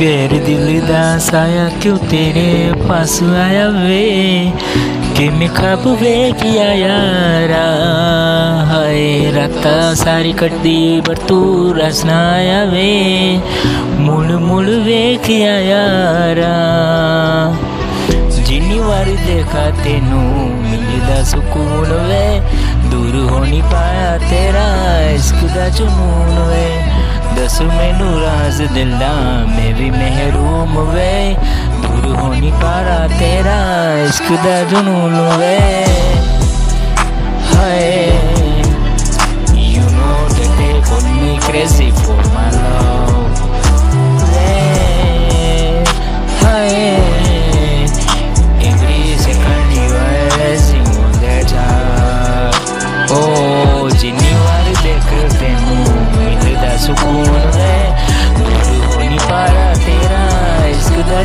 ਗੈਰ ਦਿਲ ਦਾ ਸਾਇਆ ਕਿਉਂ ਤੇਰੇ ਪਾਸ ਆਇਆ ਵੇ? ਕਿਵੇਂ ਖਾਬ ਵੇਖ ਆਇਆ ਹਾਏ, ਰਤਾ ਸਾਰੀ ਕੱਟਦੀ ਪਰ ਤੂੰ ਰਸ ਨਾ ਆਇਆ ਵੇ। ਮੁੜ ਮੁੜ ਵੇਖ ਆਇਆ ਜਿੰਨੀ ਵਾਰ ਦੇਖਾ ਤੈਨੂੰ ਮਿਲਦਾ ਸਕੂਨ ਵੇ। ਦੂਰ ਹੋਣੀ ਪਾਇਆ ਤੇਰਾ ਇਸ਼ਕ ਦਾ ਜਨੂਨ ਵੇ। दस मैनू राज दिल दा मैं भी महरूम वे दूर हो नहीं पा रहा तेरा इश्क दा जुनून वे हाय You know that they call me crazy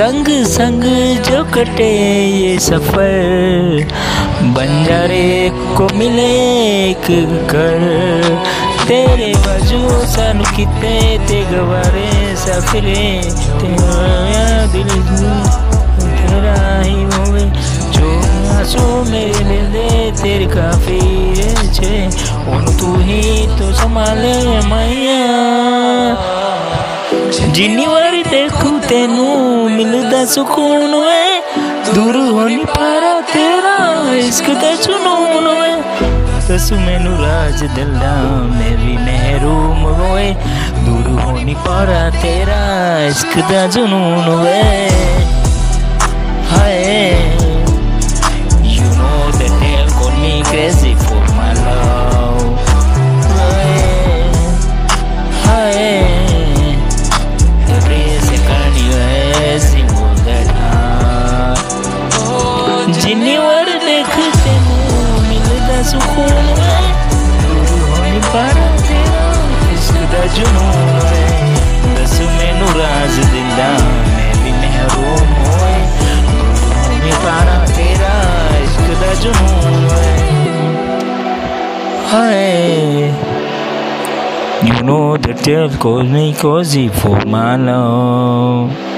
संग संग जो कटे ये सफ़र। बंजारे को मिले एक घर। तेरे वज़ू सानू किते ते गवारे सफरे। तेरा दिल तेरा ही होवे। जो आँसू मेरे ले दे तेरे काफ़ी छे उन तू ही तो संभाले मैया जिन्नी वारी देखू तेनू मिलदा सुकून वे दूर हो नहीं पारा तेरा इश्क दा जुनून वे दस मैनू राज दिला मेरी महरूम वे दूर हो नहीं पारा तेरा इश्क दा जुनून वे ਜਿੰਨੀ ਵਾਰ ਦੇਖ ਤੈਨੂੰ ਮਿਲਦਾ ਸੁਖੂਨ ਹੋਈ ਪਰ ਤੇਰਾ ਇਸ਼ਕ ਦਾ ਜਨੂਨ ਵੇ ਦੱਸ ਮੈਨੂੰ ਰਾਜ਼ ਦਿੰਦਾ ਮੈਂ ਵੀ ਮਹਿਰੂਮ ਹੋਏ ਹੋਈ ਪਰ ਤੇਰਾ ਇਸ਼ਕ ਦਾ ਜਨੂਨ ਵੇ ਹਾਏ You know the tale calls me cozy for my love